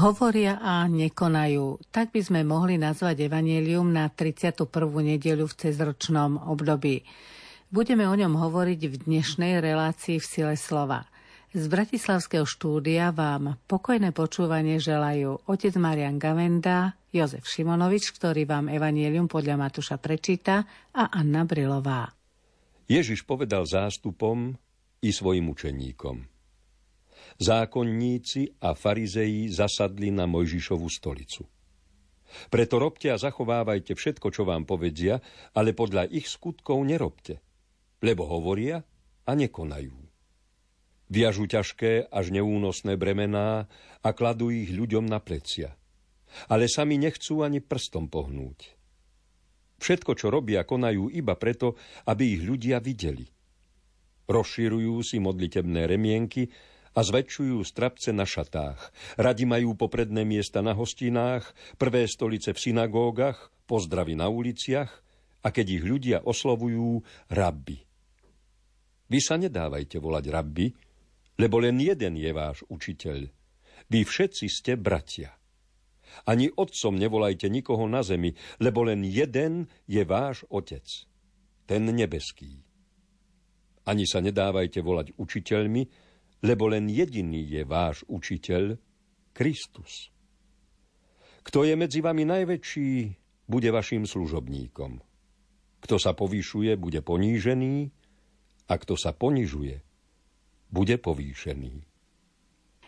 Hovoria a nekonajú. Tak by sme mohli nazvať Evangelium na 31. nedeľu v cezročnom období. Budeme o ňom hovoriť v dnešnej relácii v sile slova. Z Bratislavského štúdia vám pokojné počúvanie želajú otec Marian Gavenda, Jozef Šimonovič, ktorý vám Evangelium podľa Matúša prečíta a Anna Brilová. Ježiš povedal zástupom i svojim učeníkom. Zákonníci a farizeji zasadli na Mojžišovú stolicu. Preto robte a zachovávajte všetko, čo vám povedzia, ale podľa ich skutkov nerobte, lebo hovoria a nekonajú. Viažu ťažké až neúnosné bremená a kladú ich ľuďom na plecia. Ale sami nechcú ani prstom pohnúť. Všetko, čo robia, konajú iba preto, aby ich ľudia videli. Rozširujú si modlitebné remienky a zväčšujú strapce na šatách. Radi majú popredné miesta na hostinách, prvé stolice v synagógach, pozdravy na uliciach a keď ich ľudia oslovujú rabbi. Vy sa nedávajte volať rabbi, lebo len jeden je váš učiteľ. Vy všetci ste bratia. Ani otcom nevolajte nikoho na zemi, lebo len jeden je váš otec, ten nebeský. Ani sa nedávajte volať učiteľmi, lebo len jediný je váš učiteľ, Kristus. Kto je medzi vami najväčší, bude vašim služobníkom. Kto sa povýšuje, bude ponížený, a kto sa ponižuje, bude povýšený.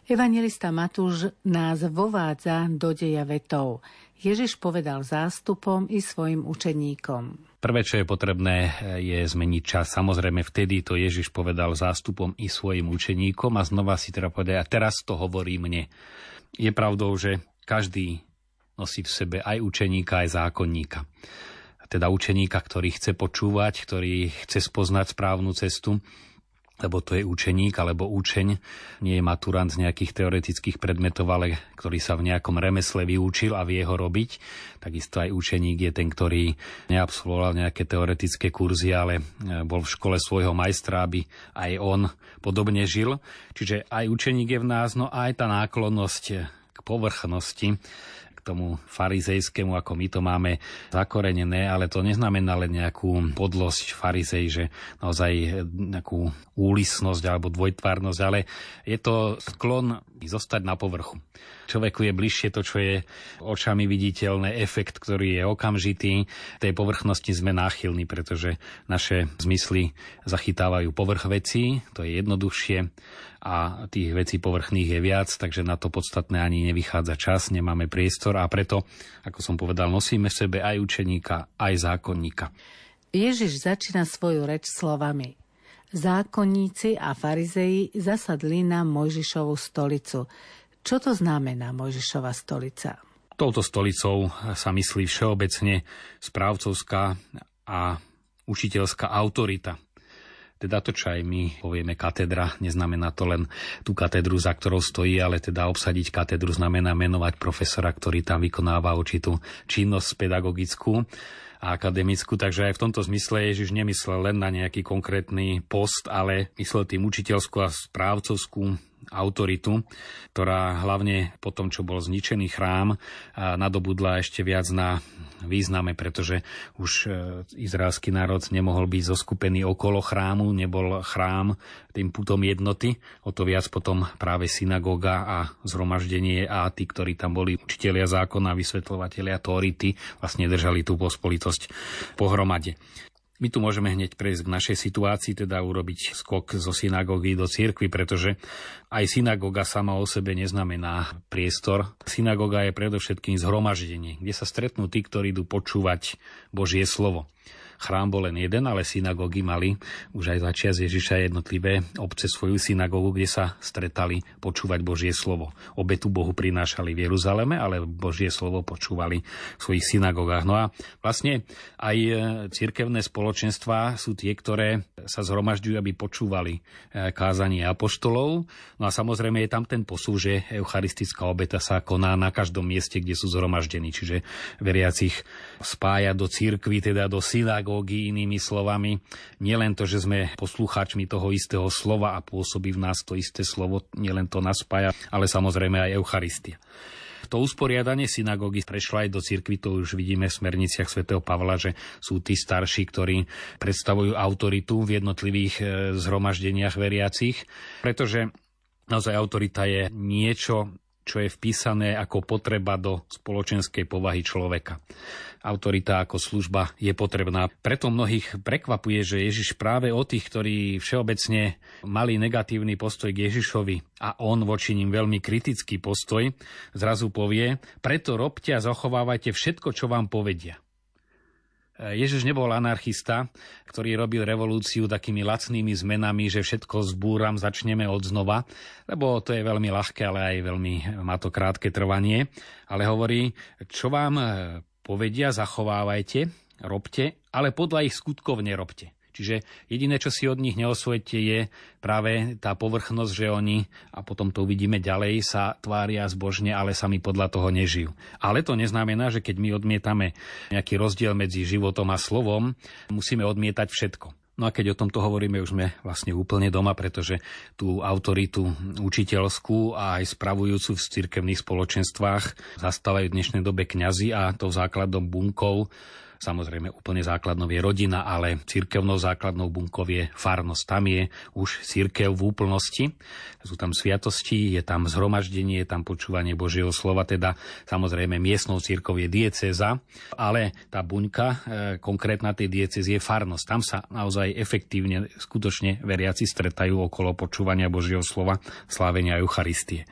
Evangelista Matúš nás vovádza do deja vetov. Ježiš povedal zástupom i svojim učeníkom. Prvé, čo je potrebné, je zmeniť čas. Samozrejme, vtedy to Ježiš povedal zástupom i svojim učeníkom a znova si teda povedal, a teraz to hovorí mne. Je pravdou, že každý nosí v sebe aj učeníka, aj zákonníka. Teda učeníka, ktorý chce počúvať, ktorý chce spoznať správnu cestu lebo to je učeník alebo učeň, nie je maturant z nejakých teoretických predmetov, ale ktorý sa v nejakom remesle vyučil a vie ho robiť. Takisto aj učeník je ten, ktorý neabsolvoval nejaké teoretické kurzy, ale e, bol v škole svojho majstra, aby aj on podobne žil. Čiže aj učeník je v nás, no aj tá náklonnosť k povrchnosti tomu farizejskému, ako my to máme zakorenené, ale to neznamená len nejakú podlosť farizej, že naozaj nejakú úlisnosť alebo dvojtvárnosť, ale je to sklon zostať na povrchu. Človeku je bližšie to, čo je očami viditeľné, efekt, ktorý je okamžitý. Tej povrchnosti sme náchylní, pretože naše zmysly zachytávajú povrch vecí, to je jednoduchšie a tých vecí povrchných je viac, takže na to podstatné ani nevychádza čas, nemáme priestor a preto, ako som povedal, nosíme v sebe aj učeníka, aj zákonníka. Ježiš začína svoju reč slovami. Zákonníci a farizeji zasadli na Mojžišovú stolicu. Čo to znamená Mojžišova stolica? Touto stolicou sa myslí všeobecne správcovská a učiteľská autorita. Teda to, čo aj my povieme katedra, neznamená to len tú katedru, za ktorou stojí, ale teda obsadiť katedru znamená menovať profesora, ktorý tam vykonáva určitú činnosť pedagogickú a akademickú, takže aj v tomto zmysle Ježiš nemyslel len na nejaký konkrétny post, ale myslel tým učiteľskú a správcovskú autoritu, ktorá hlavne po tom, čo bol zničený chrám, nadobudla ešte viac na význame, pretože už e, izraelský národ nemohol byť zoskupený okolo chrámu, nebol chrám tým putom jednoty, o to viac potom práve synagóga a zhromaždenie a tí, ktorí tam boli učitelia zákona, vysvetľovateľia Tority, vlastne držali tú pospolitosť pohromade. My tu môžeme hneď prejsť k našej situácii, teda urobiť skok zo synagógy do cirkvi, pretože aj synagóga sama o sebe neznamená priestor. Synagóga je predovšetkým zhromaždenie, kde sa stretnú tí, ktorí idú počúvať Božie slovo. Chrám bol len jeden, ale synagógy mali už aj začias Ježiša jednotlivé obce svoju synagógu, kde sa stretali počúvať Božie slovo. Obetu Bohu prinášali v Jeruzaleme, ale Božie slovo počúvali v svojich synagógach. No a vlastne aj e, cirkevné spoločenstvá sú tie, ktoré sa zhromažďujú, aby počúvali e, kázanie apoštolov. No a samozrejme je tam ten posúv, že eucharistická obeta sa koná na každom mieste, kde sú zhromaždení. Čiže veriacich spája do církvy, teda do synagóg pedagógy, inými slovami. Nielen to, že sme poslucháčmi toho istého slova a pôsobí v nás to isté slovo, nielen to nás spája, ale samozrejme aj Eucharistia. to usporiadanie synagógy prešlo aj do cirkvi, to už vidíme v smerniciach svätého Pavla, že sú tí starší, ktorí predstavujú autoritu v jednotlivých e, zhromaždeniach veriacich, pretože naozaj autorita je niečo, čo je vpísané ako potreba do spoločenskej povahy človeka. Autorita ako služba je potrebná. Preto mnohých prekvapuje, že Ježiš práve o tých, ktorí všeobecne mali negatívny postoj k Ježišovi a on voči ním veľmi kritický postoj, zrazu povie, preto robte a zachovávajte všetko, čo vám povedia. Ježiš nebol anarchista, ktorý robil revolúciu takými lacnými zmenami, že všetko zbúram, začneme od znova, lebo to je veľmi ľahké, ale aj veľmi má to krátke trvanie. Ale hovorí, čo vám povedia, zachovávajte, robte, ale podľa ich skutkov nerobte. Čiže jediné, čo si od nich neosvojete, je práve tá povrchnosť, že oni, a potom to uvidíme ďalej, sa tvária zbožne, ale sami podľa toho nežijú. Ale to neznamená, že keď my odmietame nejaký rozdiel medzi životom a slovom, musíme odmietať všetko. No a keď o tomto hovoríme, už sme vlastne úplne doma, pretože tú autoritu učiteľskú a aj spravujúcu v cirkevných spoločenstvách zastávajú v dnešnej dobe kňazi a to základom bunkou Samozrejme úplne základnou je rodina, ale cirkevnou základnou bunkou je farnosť. Tam je už cirkev v úplnosti. Sú tam sviatosti, je tam zhromaždenie, je tam počúvanie Božieho slova, teda samozrejme miestnou cirkov je dieceza, ale tá buňka e, konkrétna tej diecezy je farnosť. Tam sa naozaj efektívne, skutočne veriaci stretajú okolo počúvania Božieho slova, slávenia Eucharistie.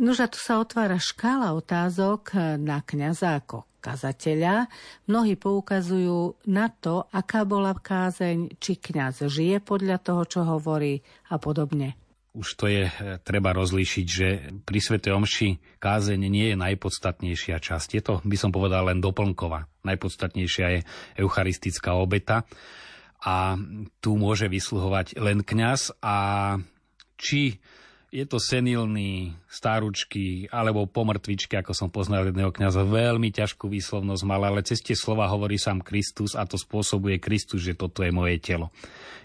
Nož a tu sa otvára škála otázok na kňaza ako kazateľa. Mnohí poukazujú na to, aká bola kázeň, či kňaz žije podľa toho, čo hovorí a podobne. Už to je e, treba rozlíšiť, že pri Svete Omši kázeň nie je najpodstatnejšia časť. Je to, by som povedal, len doplnková. Najpodstatnejšia je eucharistická obeta a tu môže vysluhovať len kňaz a či je to senilný, staručky alebo pomrtvičky, ako som poznal jedného kňaza, veľmi ťažkú výslovnosť mal, ale cez tie slova hovorí sám Kristus a to spôsobuje Kristus, že toto je moje telo.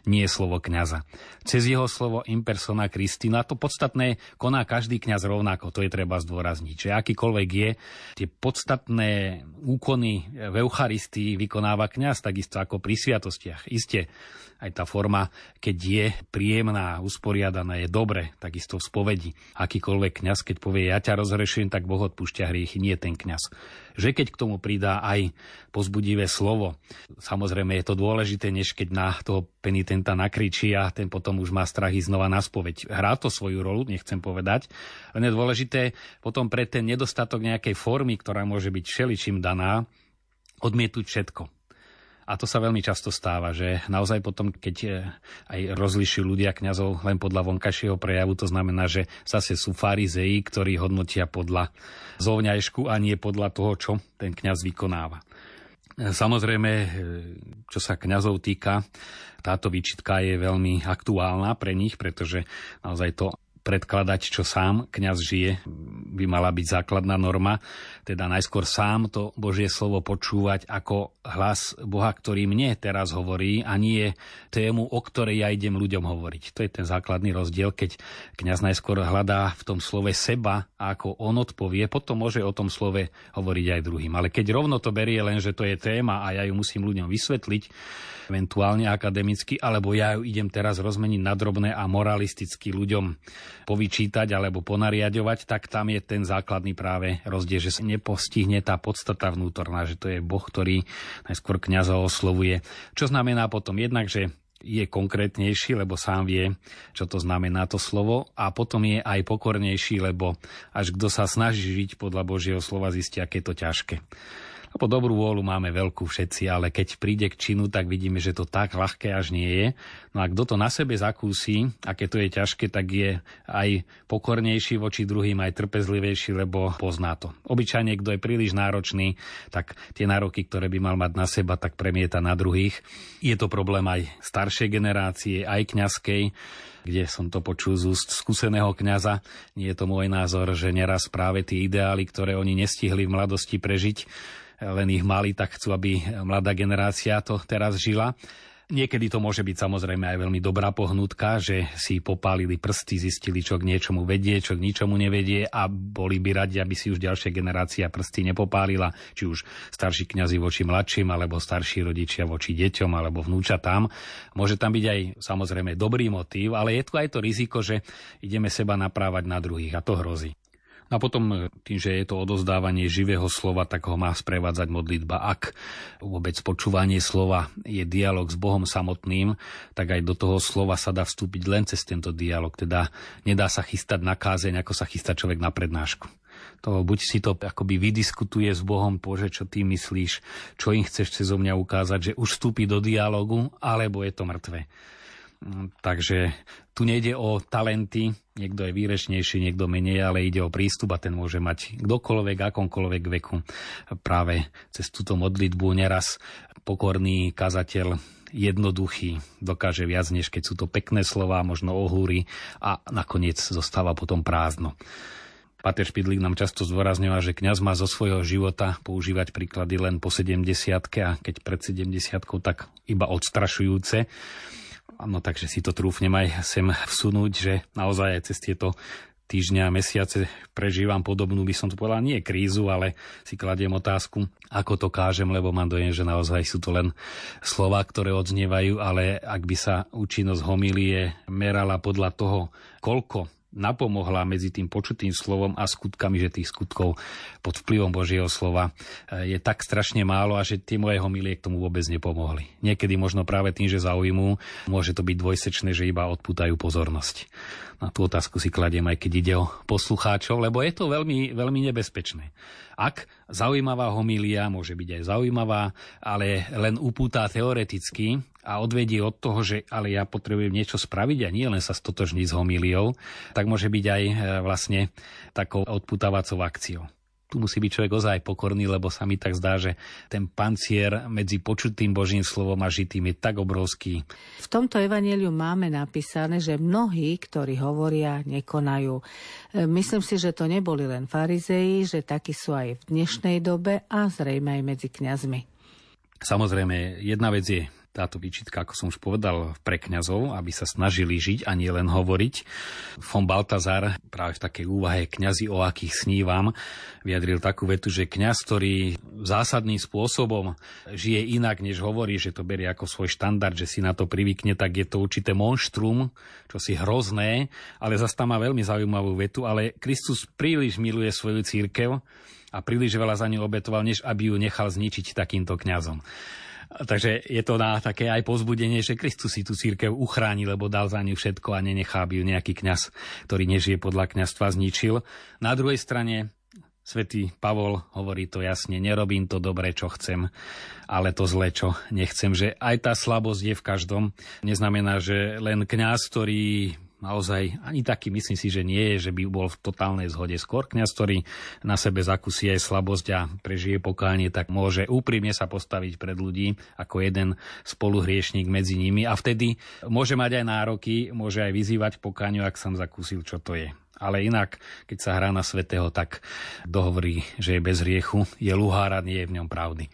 Nie slovo kňaza. Cez jeho slovo impersona Kristina to podstatné koná každý kňaz rovnako, to je treba zdôrazniť. Že akýkoľvek je, tie podstatné úkony v Eucharistii vykonáva kňaz, takisto ako pri sviatostiach. Isté, aj tá forma, keď je príjemná, usporiadaná, je dobre, takisto v spovedi. Akýkoľvek kňaz, keď povie, ja ťa rozhrešujem, tak Boh odpúšťa hriechy, nie ten kňaz. Že keď k tomu pridá aj pozbudivé slovo, samozrejme je to dôležité, než keď na toho penitenta nakričí a ten potom už má strach ísť znova na spoveď. Hrá to svoju rolu, nechcem povedať, len je dôležité potom pre ten nedostatok nejakej formy, ktorá môže byť všeličím daná, odmietuť všetko a to sa veľmi často stáva, že naozaj potom, keď e, aj rozlišujú ľudia kňazov len podľa vonkajšieho prejavu, to znamená, že zase sú farizei, ktorí hodnotia podľa zovňajšku a nie podľa toho, čo ten kňaz vykonáva. Samozrejme, e, čo sa kňazov týka, táto výčitka je veľmi aktuálna pre nich, pretože naozaj to predkladať, čo sám kňaz žije, by mala byť základná norma. Teda najskôr sám to Božie slovo počúvať ako hlas Boha, ktorý mne teraz hovorí a nie tému, o ktorej ja idem ľuďom hovoriť. To je ten základný rozdiel, keď kňaz najskôr hľadá v tom slove seba a ako on odpovie, potom môže o tom slove hovoriť aj druhým. Ale keď rovno to berie len, že to je téma a ja ju musím ľuďom vysvetliť, eventuálne akademicky, alebo ja ju idem teraz rozmeniť na drobné a moralisticky ľuďom povyčítať alebo ponariadovať, tak tam je ten základný práve rozdiel, že sa nepostihne tá podstata vnútorná, že to je Boh, ktorý najskôr kniaza oslovuje. Čo znamená potom jednak, že je konkrétnejší, lebo sám vie, čo to znamená to slovo a potom je aj pokornejší, lebo až kto sa snaží žiť podľa Božieho slova, zistí, aké je to ťažké. Lebo dobrú vôľu máme veľkú všetci, ale keď príde k činu, tak vidíme, že to tak ľahké až nie je. No a kto to na sebe zakúsi, aké to je ťažké, tak je aj pokornejší voči druhým, aj trpezlivejší, lebo pozná to. Obyčajne, kto je príliš náročný, tak tie nároky, ktoré by mal mať na seba, tak premieta na druhých. Je to problém aj staršej generácie, aj kňazskej kde som to počul z úst skúseného kňaza. Nie je to môj názor, že neraz práve tie ideály, ktoré oni nestihli v mladosti prežiť, len ich mali, tak chcú, aby mladá generácia to teraz žila. Niekedy to môže byť samozrejme aj veľmi dobrá pohnutka, že si popálili prsty, zistili, čo k niečomu vedie, čo k ničomu nevedie a boli by radi, aby si už ďalšia generácia prsty nepopálila, či už starší kňazi voči mladším, alebo starší rodičia voči deťom, alebo vnúčatám. Môže tam byť aj samozrejme dobrý motív, ale je tu aj to riziko, že ideme seba naprávať na druhých a to hrozí. A potom e, tým, že je to odozdávanie živého slova, tak ho má sprevádzať modlitba. Ak vôbec počúvanie slova je dialog s Bohom samotným, tak aj do toho slova sa dá vstúpiť len cez tento dialog. Teda nedá sa chystať na kázeň, ako sa chystá človek na prednášku. To buď si to akoby vydiskutuje s Bohom, pože, čo ty myslíš, čo im chceš cez mňa ukázať, že už vstúpi do dialogu, alebo je to mŕtve. Mm, takže tu nejde o talenty, niekto je výrečnejší, niekto menej, ale ide o prístup a ten môže mať kdokoľvek, akomkoľvek veku. Práve cez túto modlitbu neraz pokorný kazateľ jednoduchý, dokáže viac, než keď sú to pekné slova, možno ohúry a nakoniec zostáva potom prázdno. Pater Špidlík nám často zdôrazňoval, že kňaz má zo svojho života používať príklady len po 70 a keď pred 70 tak iba odstrašujúce. No takže si to trúfnem aj sem vsunúť, že naozaj aj cez tieto týždňa mesiace prežívam podobnú, by som to povedal, nie krízu, ale si kladiem otázku, ako to kážem, lebo mám dojem, že naozaj sú to len slova, ktoré odznievajú, ale ak by sa účinnosť homilie merala podľa toho, koľko napomohla medzi tým počutým slovom a skutkami, že tých skutkov pod vplyvom Božieho slova eh, je tak strašne málo a že tie moje homilie k tomu vôbec nepomohli. Niekedy možno práve tým, že zaujímu, môže to byť dvojsečné, že iba odputajú pozornosť. Na tú otázku si kladiem aj keď ide o poslucháčov, lebo je to veľmi, veľmi nebezpečné. Ak zaujímavá homília môže byť aj zaujímavá, ale len upútá teoreticky a odvedie od toho, že ale ja potrebujem niečo spraviť a nie len sa stotožniť s homíliou, tak môže byť aj e, vlastne takou odputávacou akciou tu musí byť človek ozaj pokorný, lebo sa mi tak zdá, že ten pancier medzi počutým Božím slovom a žitým je tak obrovský. V tomto evaneliu máme napísané, že mnohí, ktorí hovoria, nekonajú. E, myslím si, že to neboli len farizeji, že takí sú aj v dnešnej dobe a zrejme aj medzi kňazmi. Samozrejme, jedna vec je táto výčitka, ako som už povedal, pre kňazov, aby sa snažili žiť a nie len hovoriť. Von Baltazar práve v takej úvahe kňazi, o akých snívam, vyjadril takú vetu, že kňaz, ktorý zásadným spôsobom žije inak, než hovorí, že to berie ako svoj štandard, že si na to privykne, tak je to určité monštrum, čo si hrozné, ale zase tam má veľmi zaujímavú vetu, ale Kristus príliš miluje svoju církev a príliš veľa za ňu obetoval, než aby ju nechal zničiť takýmto kňazom. Takže je to na také aj pozbudenie, že Kristus si tú církev uchráni, lebo dal za ňu všetko a nenechá, aby ju nejaký kňaz, ktorý nežije podľa kňazstva, zničil. Na druhej strane Svetý Pavol hovorí to jasne, nerobím to dobre, čo chcem, ale to zle, čo nechcem. Že aj tá slabosť je v každom. Neznamená, že len kňaz, ktorý naozaj ani taký myslím si, že nie je, že by bol v totálnej zhode. Skôr kňaz, ktorý na sebe zakusí aj slabosť a prežije pokánie, tak môže úprimne sa postaviť pred ľudí ako jeden spoluhriešník medzi nimi a vtedy môže mať aj nároky, môže aj vyzývať pokáňu, ak som zakúsil, čo to je. Ale inak, keď sa hrá na svetého, tak dohovorí, že je bez hriechu, je luhára, nie je v ňom pravdy.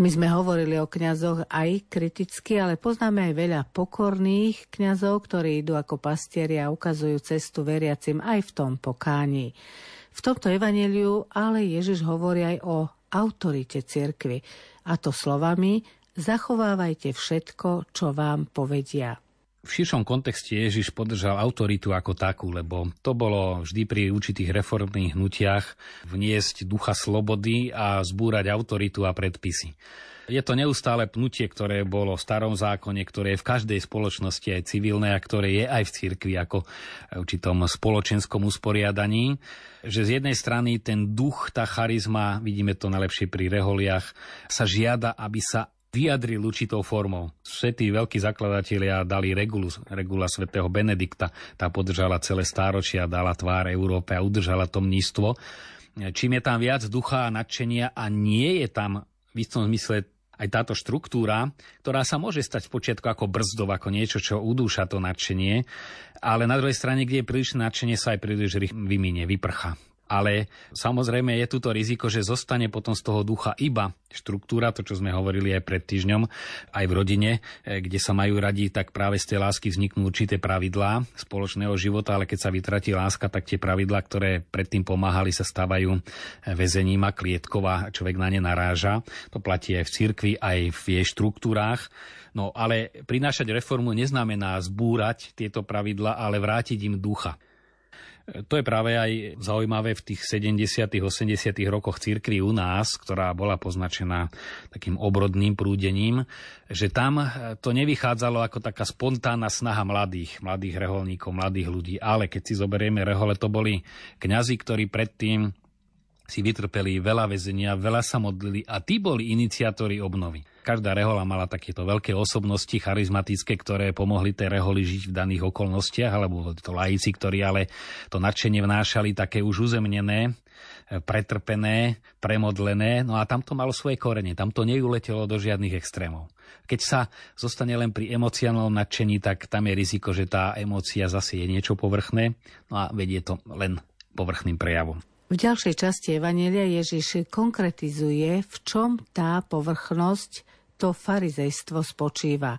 My sme hovorili o kňazoch aj kriticky, ale poznáme aj veľa pokorných kňazov, ktorí idú ako pastieri a ukazujú cestu veriacim aj v tom pokáni. V tomto evaneliu ale Ježiš hovorí aj o autorite cirkvy, a to slovami zachovávajte všetko, čo vám povedia. V širšom kontexte Ježiš podržal autoritu ako takú, lebo to bolo vždy pri určitých reformných hnutiach vniesť ducha slobody a zbúrať autoritu a predpisy. Je to neustále pnutie, ktoré bolo v starom zákone, ktoré je v každej spoločnosti aj civilné a ktoré je aj v cirkvi ako určitom spoločenskom usporiadaní že z jednej strany ten duch, tá charizma, vidíme to najlepšie pri reholiach, sa žiada, aby sa vyjadril určitou formou. Svetí veľkí zakladatelia dali regulu, regula svätého Benedikta, tá podržala celé stáročia, dala tvár Európe a udržala to mnístvo. Čím je tam viac ducha a nadšenia a nie je tam v istom zmysle aj táto štruktúra, ktorá sa môže stať v počiatku ako brzdov, ako niečo, čo udúša to nadšenie, ale na druhej strane, kde je príliš nadšenie, sa aj príliš vyminie, vyprcha ale samozrejme je tu to riziko, že zostane potom z toho ducha iba štruktúra, to čo sme hovorili aj pred týždňom, aj v rodine, e, kde sa majú radi, tak práve z tej lásky vzniknú určité pravidlá spoločného života, ale keď sa vytratí láska, tak tie pravidlá, ktoré predtým pomáhali, sa stávajú e, väzením a klietkov a človek na ne naráža. To platí aj v cirkvi, aj v jej štruktúrách. No ale prinášať reformu neznamená zbúrať tieto pravidla, ale vrátiť im ducha. To je práve aj zaujímavé v tých 70. 80. rokoch cirkvi u nás, ktorá bola poznačená takým obrodným prúdením, že tam to nevychádzalo ako taká spontánna snaha mladých, mladých reholníkov, mladých ľudí, ale keď si zoberieme rehole, to boli kňazi, ktorí predtým si vytrpeli veľa väzenia, veľa sa modlili a tí boli iniciátori obnovy. Každá rehola mala takéto veľké osobnosti charizmatické, ktoré pomohli tej reholi žiť v daných okolnostiach, alebo to laici, ktorí ale to nadšenie vnášali také už uzemnené, pretrpené, premodlené, no a tam to malo svoje korene, tam to neuletelo do žiadnych extrémov. Keď sa zostane len pri emocionálnom nadšení, tak tam je riziko, že tá emócia zase je niečo povrchné, no a vedie to len povrchným prejavom. V ďalšej časti Evanelia Ježiš konkretizuje, v čom tá povrchnosť, to farizejstvo spočíva.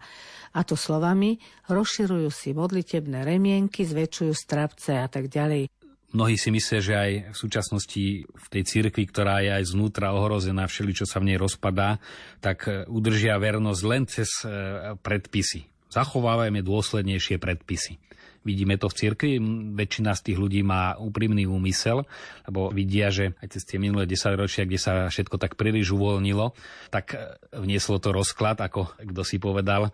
A to slovami rozširujú si modlitebné remienky, zväčšujú strapce a tak ďalej. Mnohí si myslia, že aj v súčasnosti v tej cirkvi, ktorá je aj znútra ohrozená, všeli, čo sa v nej rozpadá, tak udržia vernosť len cez e, predpisy. Zachovávajme dôslednejšie predpisy. Vidíme to v cirkvi, väčšina z tých ľudí má úprimný úmysel, lebo vidia, že aj cez tie minulé 10 ročia, kde sa všetko tak príliš uvoľnilo, tak e, vnieslo to rozklad, ako kto si povedal,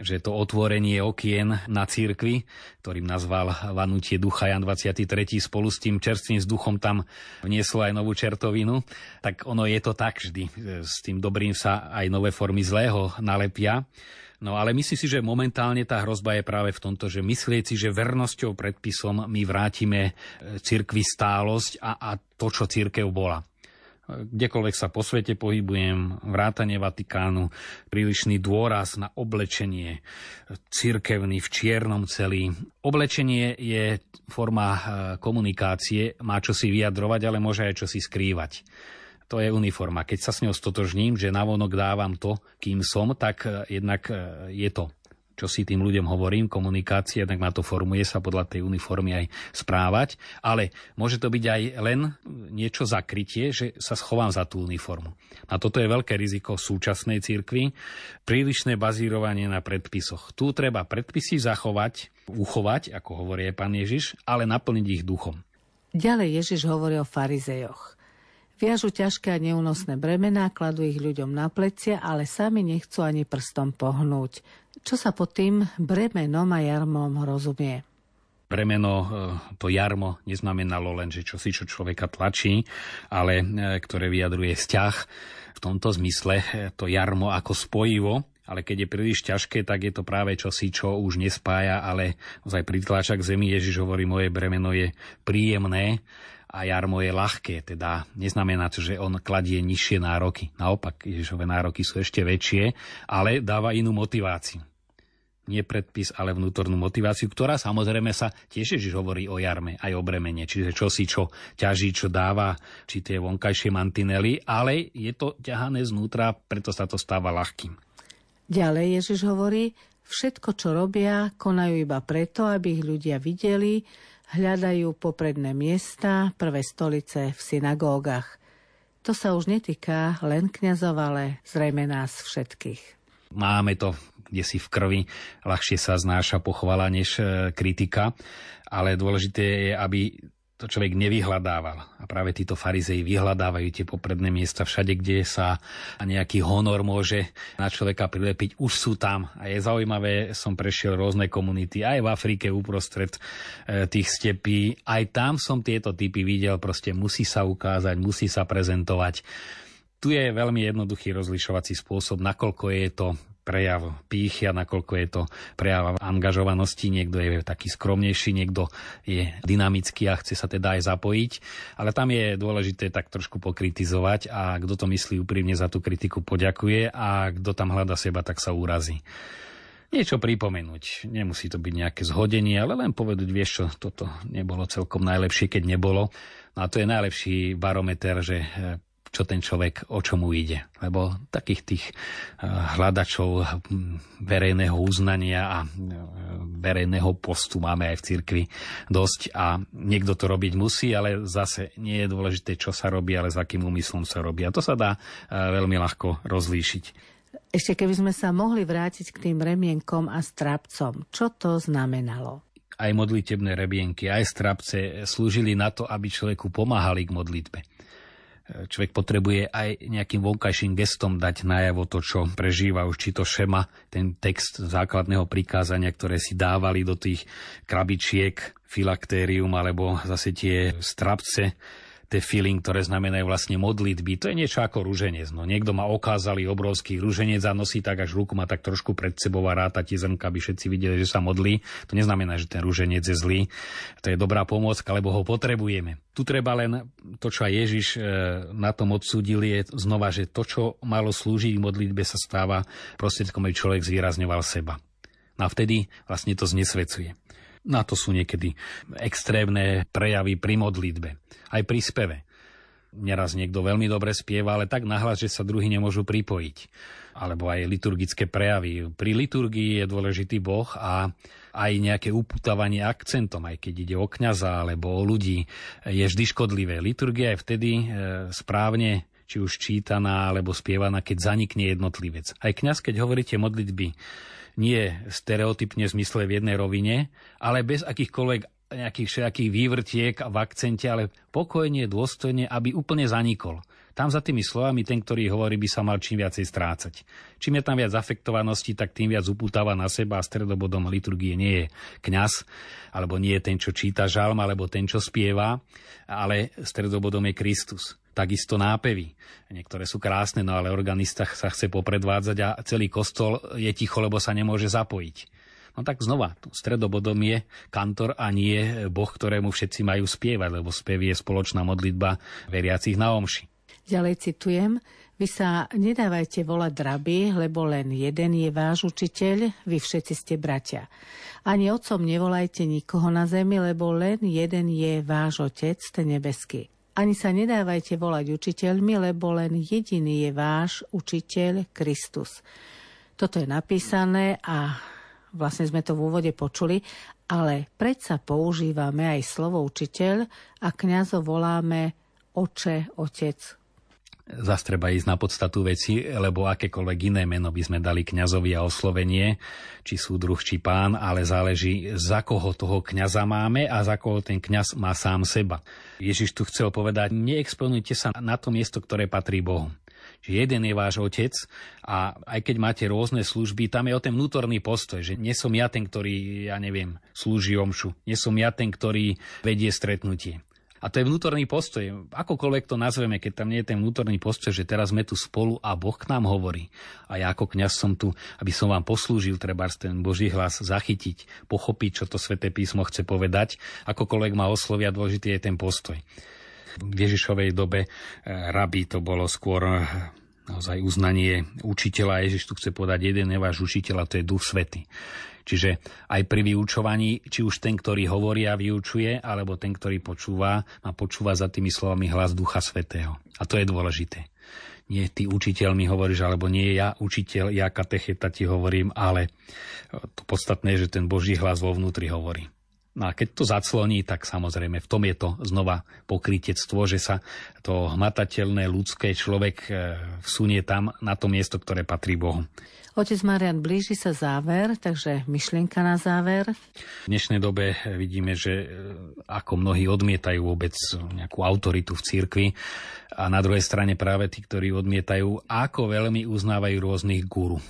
že to otvorenie okien na církvi, ktorým nazval Vanutie ducha Jan 23. spolu s tým čerstvým vzduchom tam vnieslo aj novú čertovinu, tak ono je to tak vždy. S tým dobrým sa aj nové formy zlého nalepia. No ale myslím si, že momentálne tá hrozba je práve v tomto, že myslieť si, že vernosťou predpisom my vrátime e, cirkvi stálosť a, a to, čo církev bola kdekoľvek sa po svete pohybujem, vrátanie Vatikánu, prílišný dôraz na oblečenie, cirkevný v čiernom celý. Oblečenie je forma e, komunikácie, má čo si vyjadrovať, ale môže aj čo si skrývať to je uniforma. Keď sa s ňou stotožním, že navonok dávam to, kým som, tak e, jednak e, je to čo si tým ľuďom hovorím, komunikácia, tak ma to formuje sa podľa tej uniformy aj správať, ale môže to byť aj len niečo zakrytie, že sa schovám za tú uniformu. A toto je veľké riziko súčasnej cirkvi, prílišné bazírovanie na predpisoch. Tu treba predpisy zachovať, uchovať, ako hovorí pán Ježiš, ale naplniť ich duchom. Ďalej Ježiš hovorí o farizejoch. Viažu ťažké a neúnosné bremená, kladú ich ľuďom na plecia, ale sami nechcú ani prstom pohnúť. Čo sa pod tým bremenom a jarmom rozumie? Bremeno, e, to jarmo, neznamenalo len, že čo si čo človeka tlačí, ale e, ktoré vyjadruje vzťah. V tomto zmysle e, to jarmo ako spojivo, ale keď je príliš ťažké, tak je to práve čosi, čo už nespája, ale ozaj pritláča k zemi. Ježiš hovorí, moje bremeno je príjemné a jarmo je ľahké, teda neznamená to, že on kladie nižšie nároky. Naopak, Ježišové nároky sú ešte väčšie, ale dáva inú motiváciu. Nie predpis, ale vnútornú motiváciu, ktorá samozrejme sa tiež Ježiš hovorí o jarme, aj o bremene, čiže čo si čo ťaží, čo dáva, či tie vonkajšie mantinely, ale je to ťahané znútra, preto sa to stáva ľahkým. Ďalej Ježiš hovorí, všetko, čo robia, konajú iba preto, aby ich ľudia videli, hľadajú popredné miesta, prvé stolice v synagógach. To sa už netýka len kňazov, ale zrejme nás všetkých. Máme to kde si v krvi ľahšie sa znáša pochvala než e, kritika, ale dôležité je, aby to človek nevyhľadával. A práve títo farizei vyhľadávajú tie popredné miesta všade, kde sa nejaký honor môže na človeka prilepiť. Už sú tam. A je zaujímavé, som prešiel rôzne komunity, aj v Afrike uprostred e, tých stepí. Aj tam som tieto typy videl. Proste musí sa ukázať, musí sa prezentovať. Tu je veľmi jednoduchý rozlišovací spôsob, nakoľko je to prejav pýchy a nakoľko je to prejav angažovanosti. Niekto je taký skromnejší, niekto je dynamický a chce sa teda aj zapojiť. Ale tam je dôležité tak trošku pokritizovať a kto to myslí úprimne za tú kritiku poďakuje a kto tam hľada seba, tak sa urazí niečo pripomenúť. Nemusí to byť nejaké zhodenie, ale len povedať, vieš čo, toto nebolo celkom najlepšie, keď nebolo. No a to je najlepší barometer, že čo ten človek, o čomu ide. Lebo takých tých eh, hľadačov hm, verejného uznania a eh, verejného postu máme aj v cirkvi dosť a niekto to robiť musí, ale zase nie je dôležité, čo sa robí, ale s akým úmyslom sa robí. A to sa dá eh, veľmi ľahko rozlíšiť. Ešte keby sme sa mohli vrátiť k tým remienkom a strapcom, čo to znamenalo? Aj modlitebné remienky, aj strapce slúžili na to, aby človeku pomáhali k modlitbe človek potrebuje aj nejakým vonkajším gestom dať najavo to, čo prežíva už, či to šema, ten text základného prikázania, ktoré si dávali do tých krabičiek, filaktérium, alebo zase tie strapce, tie ktoré znamenajú vlastne modlitby. To je niečo ako rúženec. No, niekto má okázali obrovský rúženec a nosí tak až ruku má tak trošku pred sebou a ráta tie zrnka, aby všetci videli, že sa modlí. To neznamená, že ten rúženec je zlý. To je dobrá pomôcka, lebo ho potrebujeme. Tu treba len to, čo aj Ježiš e, na tom odsúdil, je znova, že to, čo malo slúžiť v modlitbe, sa stáva prostriedkom, aby človek zvýrazňoval seba. No a vtedy vlastne to znesvecuje. Na to sú niekedy extrémne prejavy pri modlitbe, aj pri speve. Neraz niekto veľmi dobre spieva, ale tak nahlas, že sa druhý nemôžu pripojiť. Alebo aj liturgické prejavy. Pri liturgii je dôležitý Boh a aj nejaké uputávanie akcentom, aj keď ide o kňaza alebo o ľudí, je vždy škodlivé. Liturgia je vtedy e, správne či už čítaná alebo spievaná, keď zanikne jednotlivec. Aj kňaz, keď hovoríte modlitby nie stereotypne v zmysle v jednej rovine, ale bez akýchkoľvek nejakých všetkých vývrtiek v akcente, ale pokojne, dôstojne, aby úplne zanikol. Tam za tými slovami ten, ktorý hovorí, by sa mal čím viacej strácať. Čím je tam viac afektovanosti, tak tým viac upútava na seba a stredobodom liturgie nie je kňaz, alebo nie je ten, čo číta žalm, alebo ten, čo spieva, ale stredobodom je Kristus takisto nápevy. Niektoré sú krásne, no ale organista sa chce popredvádzať a celý kostol je ticho, lebo sa nemôže zapojiť. No tak znova, stredobodom je kantor a nie Boh, ktorému všetci majú spievať, lebo spev je spoločná modlitba veriacich na omši. Ďalej citujem, vy sa nedávajte volať draby, lebo len jeden je váš učiteľ, vy všetci ste bratia. Ani otcom nevolajte nikoho na zemi, lebo len jeden je váš otec, ten nebeský. Ani sa nedávajte volať učiteľmi, lebo len jediný je váš učiteľ Kristus. Toto je napísané a vlastne sme to v úvode počuli, ale predsa používame aj slovo učiteľ a kňazo voláme oče, otec, Zas treba ísť na podstatu veci, lebo akékoľvek iné meno by sme dali kňazovi a oslovenie, či súdruh, či pán, ale záleží, za koho toho kňaza máme a za koho ten kňaz má sám seba. Ježiš tu chcel povedať, neexponujte sa na to miesto, ktoré patrí Bohu že jeden je váš otec a aj keď máte rôzne služby, tam je o ten vnútorný postoj, že nie som ja ten, ktorý, ja neviem, slúži omšu, nie som ja ten, ktorý vedie stretnutie. A to je vnútorný postoj. Akokoľvek to nazveme, keď tam nie je ten vnútorný postoj, že teraz sme tu spolu a Boh k nám hovorí. A ja ako kňaz som tu, aby som vám poslúžil, treba ten Boží hlas zachytiť, pochopiť, čo to sväté písmo chce povedať. Akokoľvek ma oslovia, dôležitý je ten postoj. V Ježišovej dobe eh, rabi to bolo skôr eh, naozaj uznanie učiteľa. Ježiš tu chce povedať, jeden je váš učiteľ a to je Duch Svety. Čiže aj pri vyučovaní, či už ten, ktorý hovorí a vyučuje, alebo ten, ktorý počúva, má počúva za tými slovami hlas Ducha Svetého. A to je dôležité. Nie ty učiteľ mi hovoríš, alebo nie ja učiteľ, ja katecheta ti hovorím, ale to podstatné je, že ten Boží hlas vo vnútri hovorí. No a keď to zacloní, tak samozrejme v tom je to znova pokrytectvo, že sa to hmatateľné ľudské človek e, vsunie tam na to miesto, ktoré patrí Bohu. Otec Marian, blíži sa záver, takže myšlienka na záver. V dnešnej dobe vidíme, že e, ako mnohí odmietajú vôbec nejakú autoritu v cirkvi a na druhej strane práve tí, ktorí odmietajú, ako veľmi uznávajú rôznych guru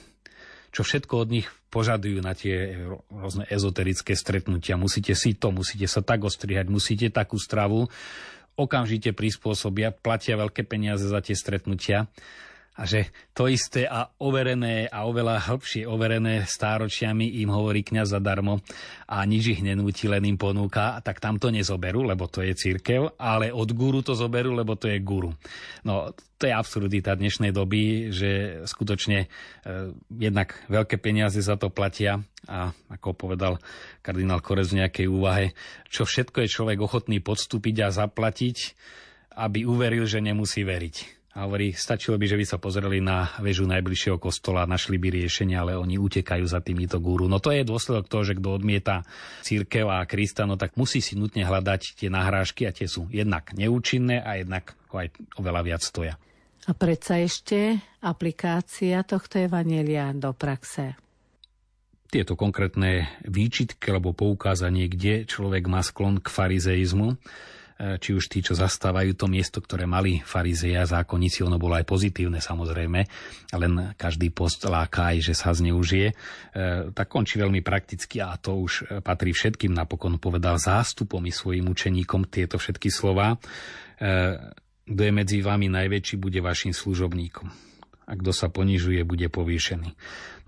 čo všetko od nich požadujú na tie rôzne ezoterické stretnutia. Musíte si to, musíte sa tak ostrihať, musíte takú stravu. Okamžite prispôsobia, platia veľké peniaze za tie stretnutia a že to isté a overené a oveľa hĺbšie overené stáročiami im hovorí kňaz zadarmo a nič ich nenúti, len im ponúka, tak tam to nezoberú, lebo to je církev, ale od guru to zoberú, lebo to je guru. No, to je absurdita dnešnej doby, že skutočne e, jednak veľké peniaze za to platia a ako povedal kardinál Korez v nejakej úvahe, čo všetko je človek ochotný podstúpiť a zaplatiť, aby uveril, že nemusí veriť. A hovorí, stačilo by, že by sa pozreli na väžu najbližšieho kostola, našli by riešenie, ale oni utekajú za týmito guru. No to je dôsledok toho, že kto odmieta církev a Krista, no tak musí si nutne hľadať tie nahrážky a tie sú jednak neúčinné a jednak aj oveľa viac stoja. A predsa ešte aplikácia tohto evanelia do praxe. Tieto konkrétne výčitky alebo poukázanie, kde človek má sklon k farizeizmu, či už tí, čo zastávajú to miesto, ktoré mali farizeja, zákonníci, ono bolo aj pozitívne samozrejme, len každý post láka aj, že sa zneužije, e, tak končí veľmi prakticky a to už patrí všetkým. Napokon povedal zástupom i svojim učeníkom tieto všetky slova. E, kto je medzi vami najväčší, bude vašim služobníkom a kto sa ponižuje, bude povýšený.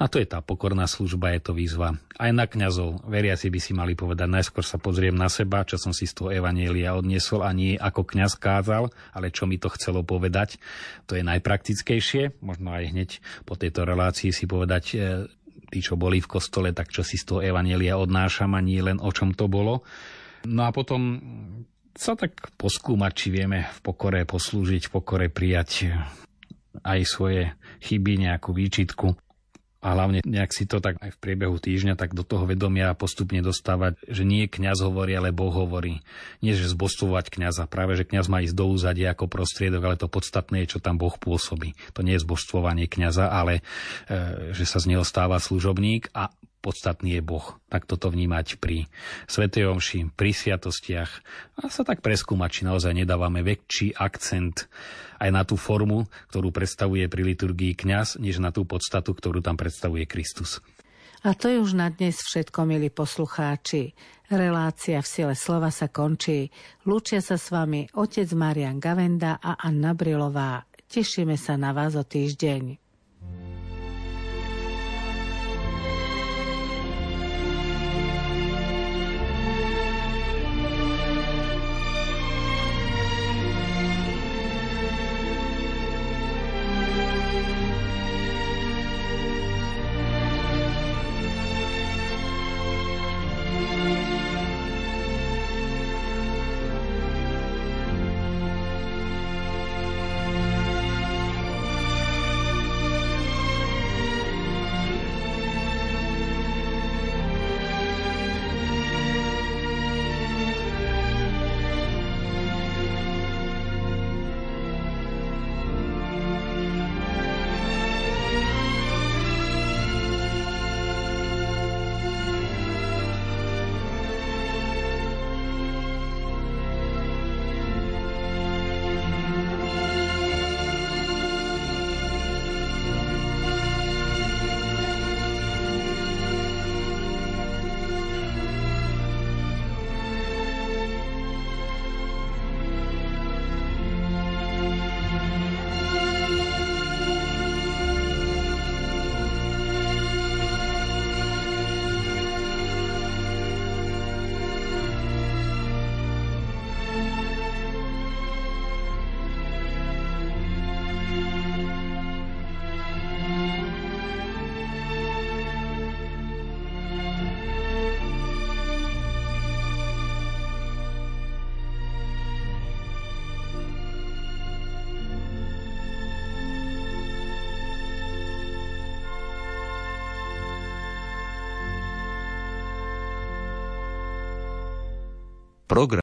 A to je tá pokorná služba, je to výzva. Aj na kňazov, veriaci by si mali povedať, najskôr sa pozriem na seba, čo som si z toho evanielia odniesol a nie ako kňaz kázal, ale čo mi to chcelo povedať. To je najpraktickejšie, možno aj hneď po tejto relácii si povedať, e, tí, čo boli v kostole, tak čo si z toho evanielia odnášam a nie len o čom to bolo. No a potom sa tak poskúmať, či vieme v pokore poslúžiť, v pokore prijať aj svoje chyby, nejakú výčitku a hlavne nejak si to tak aj v priebehu týždňa tak do toho vedomia postupne dostávať, že nie kňaz hovorí, ale Boh hovorí. Nie, že zbostovať kňaza. Práve, že kňaz má ísť do úzadia ako prostriedok, ale to podstatné je, čo tam Boh pôsobí. To nie je zbostovanie kňaza, ale e, že sa z neho stáva služobník a podstatný je Boh. Tak toto vnímať pri Svetej Omši, pri sviatostiach a sa tak preskúmať, či naozaj nedávame väčší akcent aj na tú formu, ktorú predstavuje pri liturgii kňaz, než na tú podstatu, ktorú tam predstavuje Kristus. A to je už na dnes všetko, milí poslucháči. Relácia v sile slova sa končí. Lúčia sa s vami otec Marian Gavenda a Anna Brilová. Tešíme sa na vás o týždeň. Program